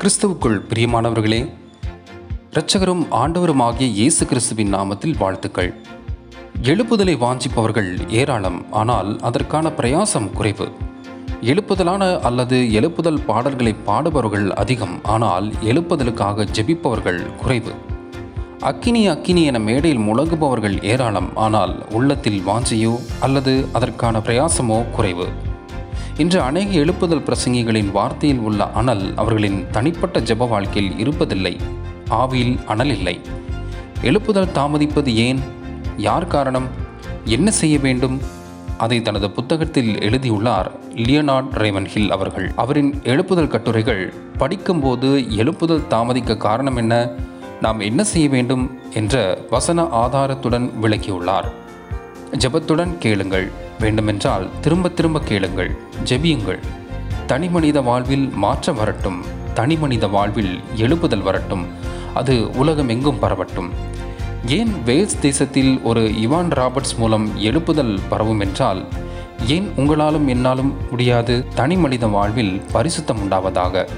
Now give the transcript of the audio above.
கிறிஸ்துவுக்குள் பிரியமானவர்களே இரட்சகரும் ஆண்டவருமாகிய இயேசு கிறிஸ்துவின் நாமத்தில் வாழ்த்துக்கள். எழுப்புதலை வாஞ்சிப்பவர்கள் ஏராளம் ஆனால் அதற்கான பிரயாசம் குறைவு. எழுப்புதலான அல்லது எழுப்புதல் பாடல்களை பாடுபவர்கள் அதிகம் ஆனால் எழுப்புதலுக்காக ஜெபிப்பவர்கள் குறைவு. அக்கினி அக்கினி என மேடையில் முழங்குபவர்கள் ஏராளம் ஆனால் உள்ளத்தில் வாஞ்சியோ அல்லது அதற்கான பிரயாசமோ குறைவு. இன்று அநேக எழுப்புதல் பிரசங்கிகளின் வார்த்தையில் உள்ள அனல் அவர்களின் தனிப்பட்ட ஜெப வாழ்க்கையில் இருப்பதில்லை. ஆவியில் அனல் இல்லை. எழுப்புதல் தாமதிப்பது ஏன்? யார் காரணம்? என்ன செய்ய வேண்டும்? அதை தனது புத்தகத்தில் எழுதியுள்ளார் லியனார்ட் ரேவன் ஹில் அவர்கள். அவரின் எழுப்புதல் கட்டுரைகள் படிக்கும்போது எழுப்புதல் தாமதிக்க காரணம் என்ன? நாம் என்ன செய்ய வேண்டும்? என்ற வசன ஆதாரத்துடன் விளக்கியுள்ளார். ஜெபத்துடன் கேளுங்கள். வேண்டுமென்றால் திரும்ப திரும்ப கேளுங்கள் ஜெபியுங்கள். தனி மனித வாழ்வில் மாற்றம் வரட்டும். தனி மனித வாழ்வில் எழுப்புதல் வரட்டும். அது உலகம் எங்கும் பரவட்டும். ஏன் வேல்ஸ் தேசத்தில் ஒரு இவான் ராபர்ட்ஸ் மூலம் எழுப்புதல் பரவும் என்றால் ஏன் உங்களாலும் என்னாலும் முடியாது தனி மனித வாழ்வில் பரிசுத்தம் உண்டாவதாக?